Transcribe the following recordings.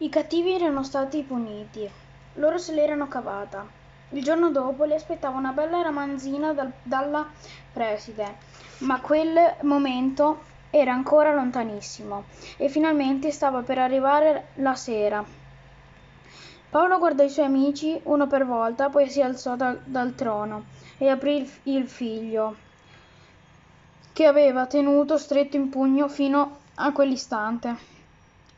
I cattivi erano stati puniti. Loro se l'erano cavata. Il giorno dopo li aspettava una bella ramanzina dal, dalla preside, ma quel momento era ancora lontanissimo e finalmente stava per arrivare la sera. Paolo guardò i suoi amici uno per volta, poi si alzò da, dal trono e aprì il, il figlio, che aveva tenuto stretto in pugno fino a quell'istante.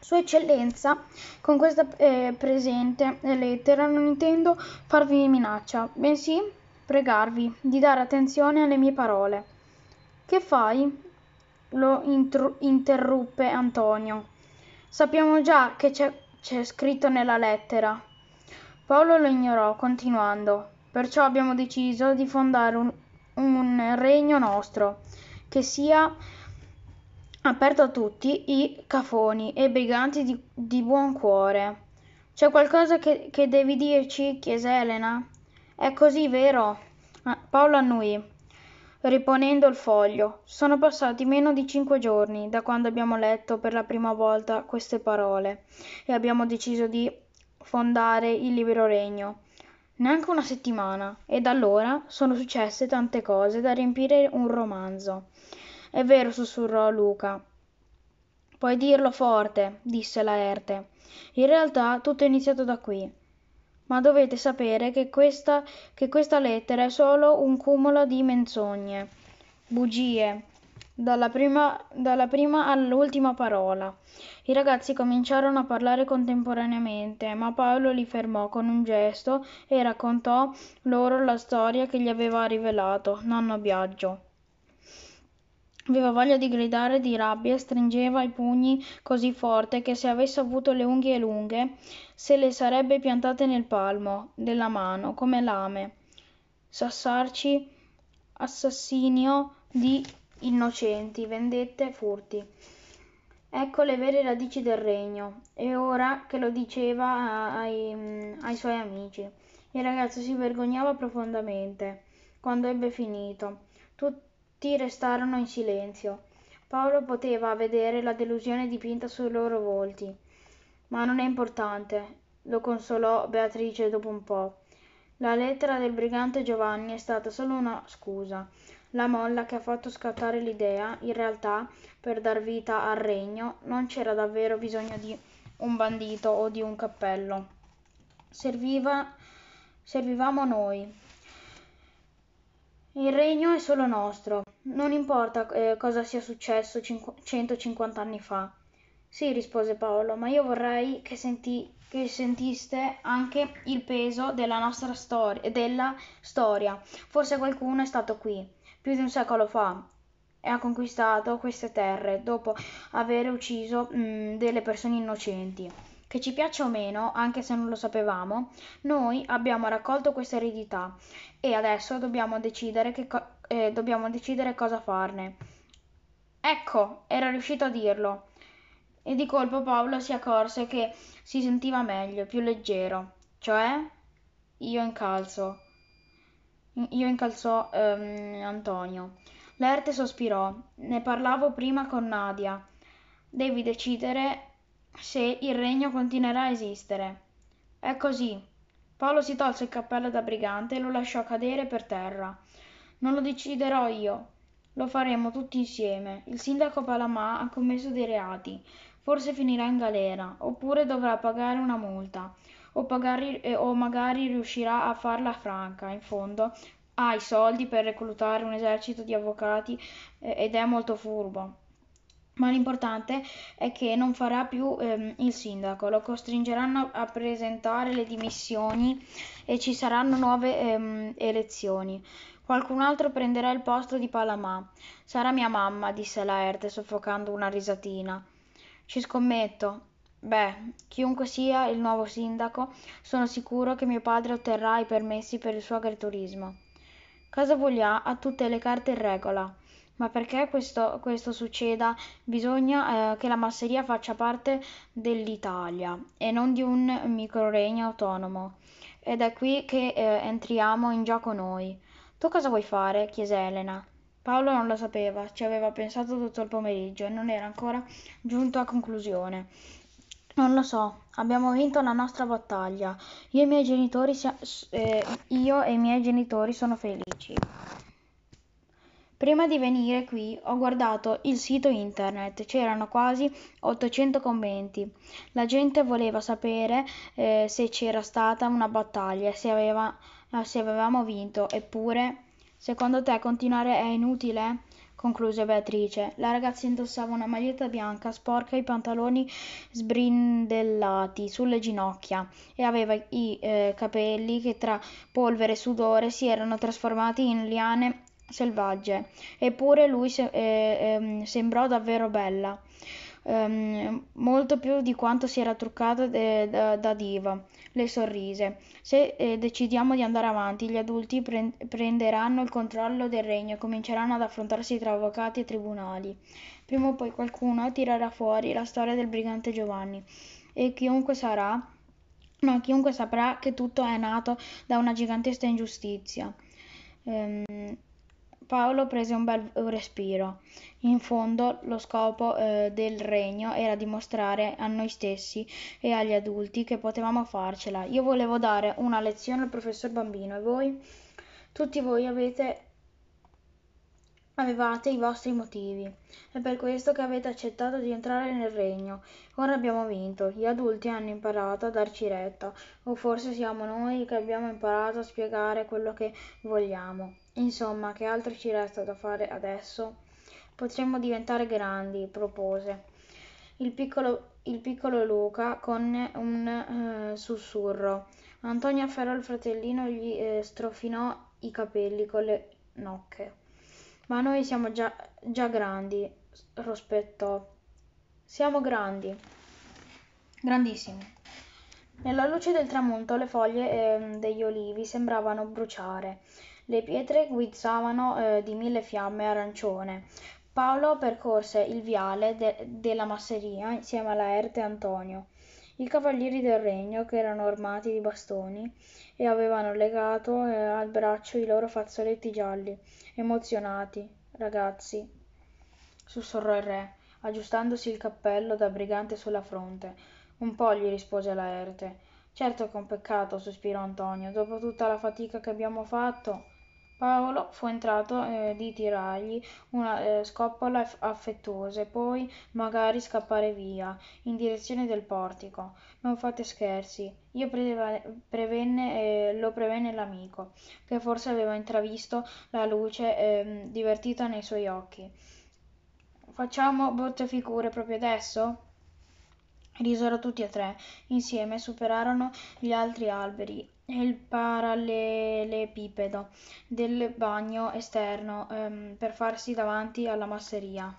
Sua eccellenza, con questa eh, presente lettera non intendo farvi minaccia, bensì pregarvi di dare attenzione alle mie parole. Che fai? lo interruppe Antonio. Sappiamo già che c'è, c'è scritto nella lettera. Paolo lo ignorò, continuando. Perciò abbiamo deciso di fondare un, un regno nostro, che sia aperto a tutti i cafoni e briganti di, di buon cuore. C'è qualcosa che, che devi dirci? chiese Elena. È così vero? Ah, Paolo annui riponendo il foglio. Sono passati meno di cinque giorni da quando abbiamo letto per la prima volta queste parole e abbiamo deciso di fondare il libero regno. Neanche una settimana, e da allora sono successe tante cose da riempire un romanzo. È vero, sussurrò Luca. Puoi dirlo forte, disse Laerte. In realtà tutto è iniziato da qui ma dovete sapere che questa, che questa lettera è solo un cumulo di menzogne, bugie, dalla prima, dalla prima all'ultima parola. I ragazzi cominciarono a parlare contemporaneamente, ma Paolo li fermò con un gesto e raccontò loro la storia che gli aveva rivelato nonno Biagio. Aveva voglia di gridare di rabbia stringeva i pugni così forte che se avesse avuto le unghie lunghe se le sarebbe piantate nel palmo della mano come lame. Sassarci, assassinio di innocenti, vendette, furti. Ecco le vere radici del regno. E ora che lo diceva ai, ai suoi amici. Il ragazzo si vergognava profondamente quando ebbe finito. Tutti tutti restarono in silenzio. Paolo poteva vedere la delusione dipinta sui loro volti. Ma non è importante, lo consolò Beatrice dopo un po'. La lettera del brigante Giovanni è stata solo una scusa, la molla che ha fatto scattare l'idea, in realtà, per dar vita al regno, non c'era davvero bisogno di un bandito o di un cappello. Serviva, servivamo noi, il regno è solo nostro, non importa eh, cosa sia successo cinqu- 150 anni fa. Sì, rispose Paolo, ma io vorrei che, senti- che sentiste anche il peso della nostra storia, della storia. Forse qualcuno è stato qui, più di un secolo fa, e ha conquistato queste terre dopo aver ucciso mh, delle persone innocenti. Che ci piaccia o meno, anche se non lo sapevamo, noi abbiamo raccolto questa eredità e adesso dobbiamo decidere, co- eh, dobbiamo decidere cosa farne. Ecco, era riuscito a dirlo. E di colpo Paolo si accorse che si sentiva meglio, più leggero. Cioè? Io incalzo. Io incalzò ehm, Antonio. Lerte sospirò. Ne parlavo prima con Nadia. Devi decidere se il regno continuerà a esistere. È così. Paolo si tolse il cappello da brigante e lo lasciò cadere per terra. Non lo deciderò io. Lo faremo tutti insieme. Il sindaco Palamà ha commesso dei reati. Forse finirà in galera, oppure dovrà pagare una multa, o, pagare, eh, o magari riuscirà a farla franca. In fondo ha i soldi per reclutare un esercito di avvocati eh, ed è molto furbo ma l'importante è che non farà più ehm, il sindaco, lo costringeranno a presentare le dimissioni e ci saranno nuove ehm, elezioni. Qualcun altro prenderà il posto di Palamà. Sarà mia mamma, disse Laerte, soffocando una risatina. Ci scommetto. Beh, chiunque sia il nuovo sindaco, sono sicuro che mio padre otterrà i permessi per il suo agriturismo. Casa Voglia ha tutte le carte in regola ma perché questo, questo succeda bisogna eh, che la masseria faccia parte dell'Italia e non di un microregno autonomo. Ed è qui che eh, entriamo in gioco noi. Tu cosa vuoi fare? chiese Elena. Paolo non lo sapeva, ci aveva pensato tutto il pomeriggio e non era ancora giunto a conclusione. Non lo so, abbiamo vinto la nostra battaglia. Io e i miei genitori, eh, io e i miei genitori sono felici. Prima di venire qui ho guardato il sito internet, c'erano quasi 800 commenti. La gente voleva sapere eh, se c'era stata una battaglia, se, aveva, se avevamo vinto, eppure Secondo te continuare è inutile? concluse Beatrice. La ragazza indossava una maglietta bianca sporca e i pantaloni sbrindellati sulle ginocchia e aveva i eh, capelli che tra polvere e sudore si erano trasformati in liane selvagge. Eppure lui se- eh, eh, sembrò davvero bella. Um, molto più di quanto si era truccata de- da-, da diva. Le sorrise. Se eh, decidiamo di andare avanti, gli adulti pre- prenderanno il controllo del regno e cominceranno ad affrontarsi tra avvocati e tribunali. Prima o poi qualcuno tirerà fuori la storia del brigante Giovanni e chiunque sarà, no, chiunque saprà che tutto è nato da una gigantesca ingiustizia. Um, Paolo prese un bel respiro. In fondo lo scopo eh, del regno era dimostrare a noi stessi e agli adulti che potevamo farcela. Io volevo dare una lezione al professor Bambino e voi? Tutti voi avete avevate i vostri motivi. È per questo che avete accettato di entrare nel regno. Ora abbiamo vinto. Gli adulti hanno imparato a darci retta, o forse siamo noi che abbiamo imparato a spiegare quello che vogliamo. Insomma, che altro ci resta da fare adesso? Potremmo diventare grandi, propose. Il piccolo, il piccolo Luca con un eh, sussurro. Antonio afferrò il fratellino e gli eh, strofinò i capelli con le nocche. Ma noi siamo già, già grandi, rospettò. Siamo grandi. Grandissimi. Nella luce del tramonto le foglie eh, degli olivi sembravano bruciare le pietre guizzavano eh, di mille fiamme arancione. Paolo percorse il viale de- della masseria insieme a Laerte e Antonio. I cavalieri del regno, che erano armati di bastoni e avevano legato eh, al braccio i loro fazzoletti gialli, emozionati. Ragazzi, sussurrò il re, aggiustandosi il cappello da brigante sulla fronte. Un po' gli rispose Laerte. Certo che è un peccato, sospirò Antonio. Dopo tutta la fatica che abbiamo fatto. Paolo fu entrato eh, di tirargli una eh, scoppola affettuosa e poi magari scappare via in direzione del portico. Non fate scherzi. Io prevenne, eh, lo prevenne l'amico, che forse aveva intravisto la luce eh, divertita nei suoi occhi. Facciamo brutte figure proprio adesso? Risero tutti e tre. Insieme superarono gli altri alberi e il parallelepipedo del bagno esterno ehm, per farsi davanti alla masseria.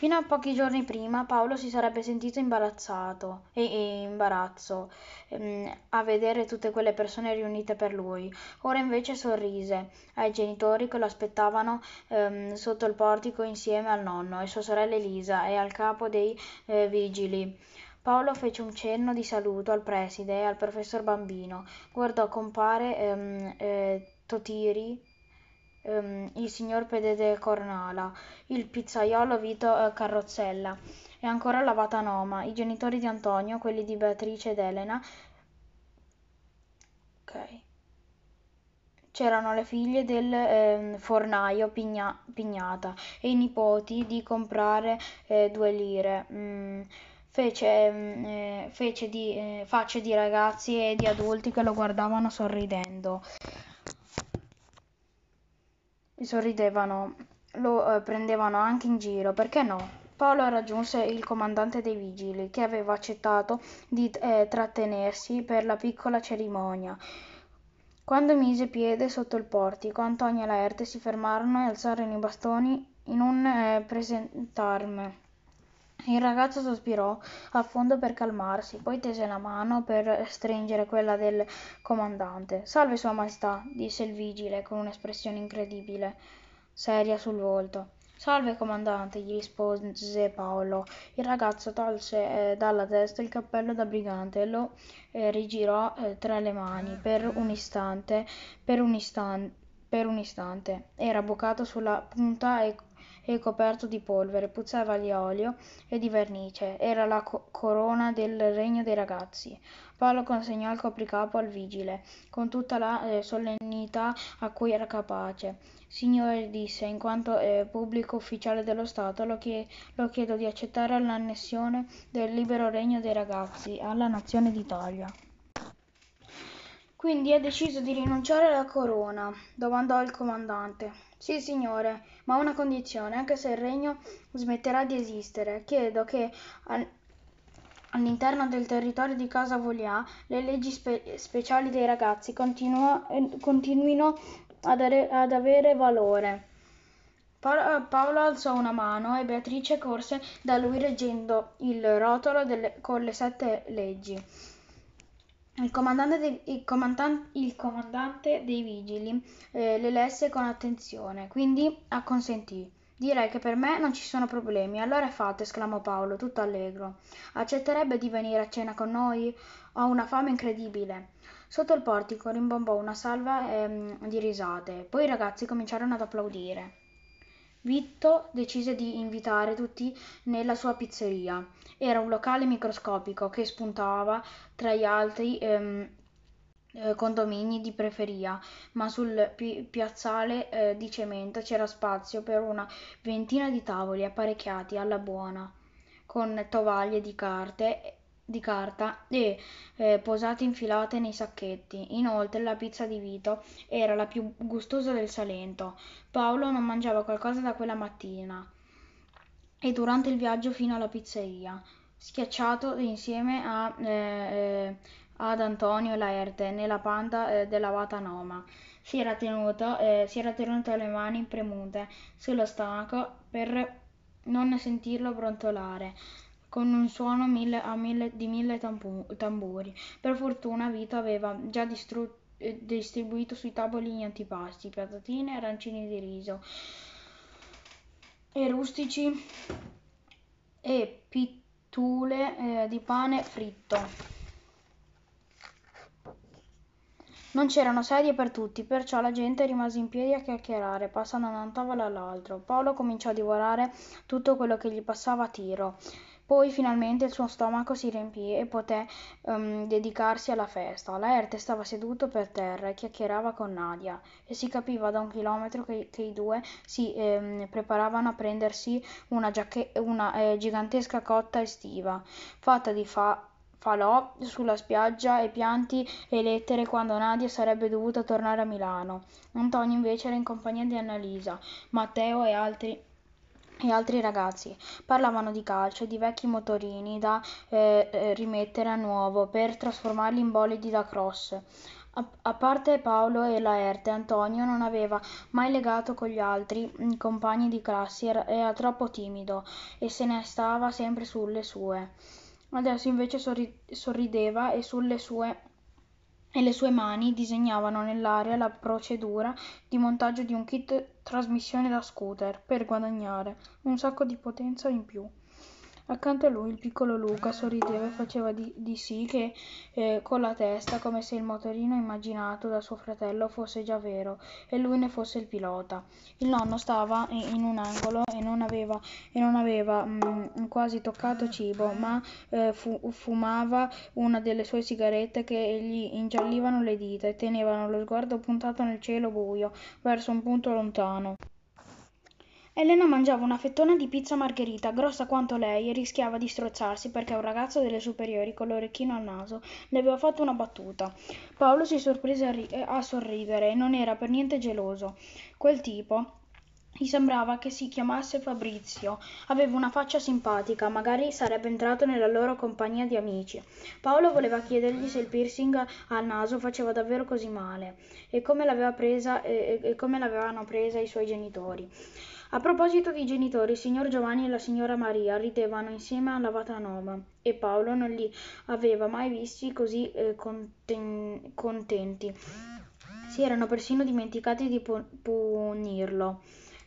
Fino a pochi giorni prima Paolo si sarebbe sentito imbarazzato e, e imbarazzo ehm, a vedere tutte quelle persone riunite per lui. Ora invece sorrise ai genitori che lo aspettavano ehm, sotto il portico insieme al nonno e sua sorella Elisa e al capo dei eh, vigili. Paolo fece un cenno di saluto al preside e al professor Bambino, guardò compare ehm, eh, Totiri, ehm, il signor Pedete Cornala, il pizzaiolo Vito eh, Carrozzella e ancora la Vatanoma, i genitori di Antonio, quelli di Beatrice ed Elena. Ok. C'erano le figlie del eh, fornaio Pigna- Pignata e i nipoti di comprare eh, due lire. Mm fece, mm, eh, fece di, eh, facce di ragazzi e di adulti che lo guardavano sorridendo. Sorridevano, lo eh, prendevano anche in giro, perché no? Paolo raggiunse il comandante dei vigili, che aveva accettato di eh, trattenersi per la piccola cerimonia. Quando mise piede sotto il portico, Antonio e Laerte si fermarono e alzarono i bastoni in un eh, presentarme. Il ragazzo sospirò a fondo per calmarsi, poi tese la mano per stringere quella del comandante. Salve, Sua Maestà, disse il vigile con un'espressione incredibile, seria sul volto. Salve, comandante, gli rispose Paolo. Il ragazzo tolse eh, dalla testa il cappello da brigante e lo eh, rigirò eh, tra le mani per un istante, per un istante per un istante. Era bucato sulla punta e e coperto di polvere, puzzava di olio e di vernice. Era la co- corona del regno dei ragazzi. Paolo consegnò il copricapo al vigile, con tutta la eh, solennità a cui era capace. Signore, disse, in quanto eh, pubblico ufficiale dello Stato, lo, chie- lo chiedo di accettare l'annessione del libero regno dei ragazzi alla nazione d'Italia. Quindi ha deciso di rinunciare alla corona, domandò il comandante. Sì, signore, ma a una condizione, anche se il regno smetterà di esistere. Chiedo che all'interno del territorio di Casa Volià le leggi spe- speciali dei ragazzi continuo- continuino ad, are- ad, avere valore. Pa- Paolo alzò una mano e Beatrice corse da lui reggendo il rotolo delle- con le sette leggi. Il comandante, dei, il comandante, il comandante dei vigili eh, le lesse con attenzione, quindi acconsentì. Direi che per me non ci sono problemi. Allora è fatto, esclamò Paolo, tutto allegro. Accetterebbe di venire a cena con noi? Ho una fame incredibile. Sotto il portico rimbombò una salva ehm, di risate. Poi i ragazzi cominciarono ad applaudire. Vitto decise di invitare tutti nella sua pizzeria. Era un locale microscopico che spuntava tra gli altri ehm, eh, condomini di periferia, ma sul pi- piazzale eh, di cemento c'era spazio per una ventina di tavoli apparecchiati alla buona, con tovaglie di carte di carta e eh, posate infilate nei sacchetti. Inoltre la pizza di Vito era la più gustosa del Salento. Paolo non mangiava qualcosa da quella mattina e durante il viaggio fino alla pizzeria, schiacciato insieme a, eh, eh, ad Antonio Laerte nella panda eh, della Vata Noma. Si era, tenuto, eh, si era tenuto le mani premute sullo stomaco per non sentirlo brontolare con un suono mille, mille, di mille tampu, tamburi. Per fortuna Vito aveva già distru, eh, distribuito sui tavoli gli antipasti, patatine arancini di riso, e rustici e pittule eh, di pane fritto. Non c'erano sedie per tutti, perciò la gente rimase in piedi a chiacchierare, passando da un tavolo all'altro. Paolo cominciò a divorare tutto quello che gli passava a tiro. Poi finalmente il suo stomaco si riempì e poté um, dedicarsi alla festa. Laerte stava seduto per terra e chiacchierava con Nadia e si capiva da un chilometro che, che i due si eh, preparavano a prendersi una, giacche- una eh, gigantesca cotta estiva, fatta di fa- falò sulla spiaggia e pianti e lettere quando Nadia sarebbe dovuta tornare a Milano. Antonio invece era in compagnia di Annalisa, Matteo e altri e altri ragazzi parlavano di calcio e di vecchi motorini da eh, eh, rimettere a nuovo per trasformarli in bolidi da cross. A, parte Paolo e Laerte, Antonio non aveva mai legato con gli altri mm, compagni di classe, era, era troppo timido e se ne stava sempre sulle sue. Adesso invece sorri- sorrideva e sulle sue e le sue mani disegnavano nell'aria la procedura di montaggio di un kit trasmissione da scooter per guadagnare un sacco di potenza in più. Accanto a lui il piccolo Luca sorrideva e faceva di, di sì che eh, con la testa, come se il motorino immaginato da suo fratello fosse già vero e lui ne fosse il pilota. Il nonno stava in un angolo e non aveva, e non aveva mh, mm, quasi toccato cibo, ma eh, fu, fumava una delle sue sigarette che gli ingiallivano le dita e tenevano lo sguardo puntato nel cielo buio, verso un punto lontano. Elena mangiava una fettona di pizza margherita grossa quanto lei e rischiava di strozzarsi perché un ragazzo delle superiori con l'orecchino al naso le aveva fatto una battuta. Paolo si sorprese a, ri- a sorridere e non era per niente geloso. Quel tipo gli sembrava che si chiamasse Fabrizio. Aveva una faccia simpatica, magari sarebbe entrato nella loro compagnia di amici. Paolo voleva chiedergli se il piercing al naso faceva davvero così male e come, presa, e, e come l'avevano presa i suoi genitori. A proposito di genitori, il signor Giovanni e la signora Maria ridevano insieme alla Vatanoma e Paolo non li aveva mai visti così eh, conten- contenti. Si erano persino dimenticati di pu- punirlo.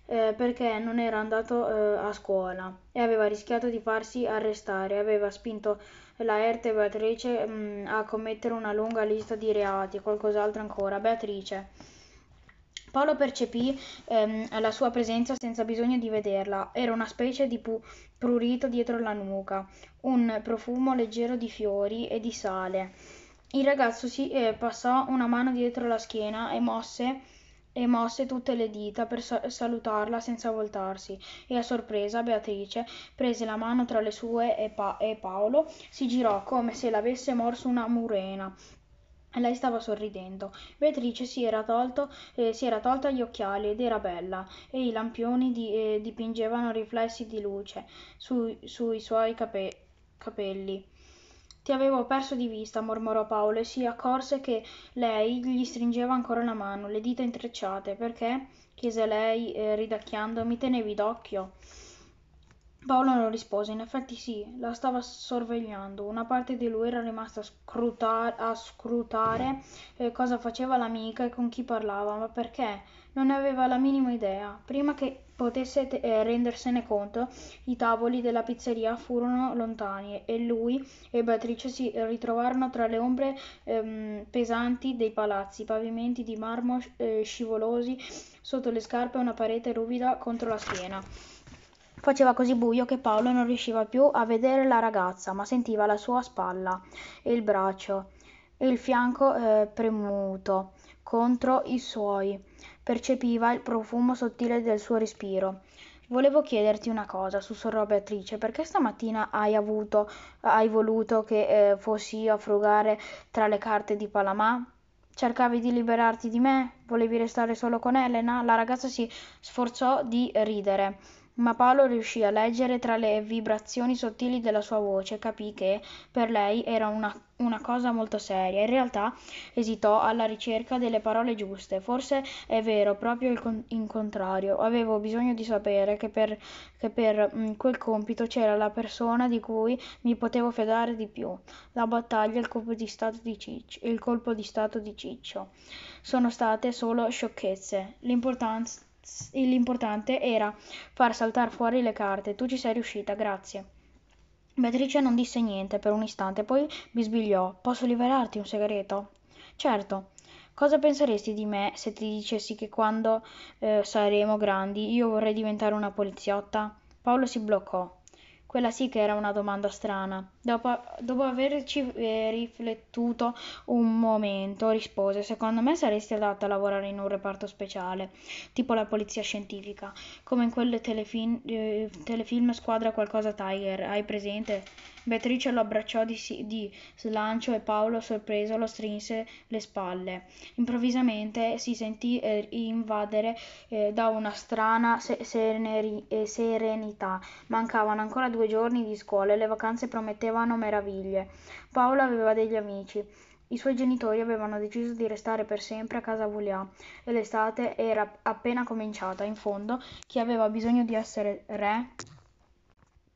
Eh, perché non era andato eh, a scuola e aveva rischiato di farsi arrestare, aveva spinto Laerte Beatrice mh, mm, a commettere una lunga lista di reati e qualcos'altro ancora. Beatrice Paolo percepì ehm, la sua presenza senza bisogno di vederla. Era una specie di pu- prurito dietro la nuca, un profumo leggero di fiori e di sale. Il ragazzo si eh, passò una mano dietro la schiena e mosse, e mosse tutte le dita per sa- salutarla senza voltarsi e a sorpresa Beatrice prese la mano tra le sue e, pa- e Paolo si girò come se l'avesse morso una murena. Lei stava sorridendo. Beatrice si era, tolto, eh, si era tolta gli occhiali ed era bella, e i lampioni di, eh, dipingevano riflessi di luce su, sui suoi cape- capelli. Ti avevo perso di vista, mormorò Paolo e si accorse che lei gli stringeva ancora la mano, le dita intrecciate. Perché? chiese lei, eh, ridacchiando. Mi tenevi d'occhio? Paolo non rispose. In effetti sì, la stava sorvegliando. Una parte di lui era rimasta a, scrutar- a scrutare eh, cosa faceva l'amica e con chi parlava, ma perché? Non ne aveva la minima idea. Prima che potesse te- eh, rendersene conto, i tavoli della pizzeria furono lontani e lui e Beatrice si ritrovarono tra le ombre ehm, pesanti dei palazzi, pavimenti di marmo eh, scivolosi sotto le scarpe e una parete ruvida contro la schiena. Faceva così buio che Paolo non riusciva più a vedere la ragazza, ma sentiva la sua spalla e il braccio e il fianco eh, premuto contro i suoi. Percepiva il profumo sottile del suo respiro. Volevo chiederti una cosa, sussurrò Beatrice, perché stamattina hai, avuto, hai voluto che eh, fossi io a frugare tra le carte di Palamà? Cercavi di liberarti di me? Volevi restare solo con Elena? La ragazza si sforzò di ridere ma Paolo riuscì a leggere tra le vibrazioni sottili della sua voce, capì che per lei era una, una cosa molto seria. In realtà esitò alla ricerca delle parole giuste. Forse è vero, proprio il, con- il contrario. Avevo bisogno di sapere che per, che per mh, quel compito c'era la persona di cui mi potevo fidare di più. La battaglia il colpo di stato di Ciccio. Il colpo di stato di Ciccio. Sono state solo sciocchezze. L'importanza l'importante era far saltar fuori le carte. Tu ci sei riuscita, grazie. Beatrice non disse niente per un istante, poi bisbigliò. Posso liberarti un segreto? Certo. Cosa penseresti di me se ti dicessi che quando eh, saremo grandi io vorrei diventare una poliziotta? Paolo si bloccò. Quella sì che era una domanda strana. Dopo, dopo averci eh, riflettuto un momento, rispose: Secondo me saresti adatta a lavorare in un reparto speciale, tipo la polizia scientifica, come in quelle telefilm, eh, telefilm Squadra qualcosa Tiger. Hai presente? Beatrice lo abbracciò di, di, slancio e Paolo, sorpreso, lo strinse le spalle. Improvvisamente si sentì eh, invadere eh, da una strana se- seneri- serenità. Mancavano ancora due giorni di scuola e le vacanze promettevano meraviglie. Paolo aveva degli amici. I suoi genitori avevano deciso di restare per sempre a casa Voulià e l'estate era appena cominciata. In fondo, chi aveva bisogno di essere re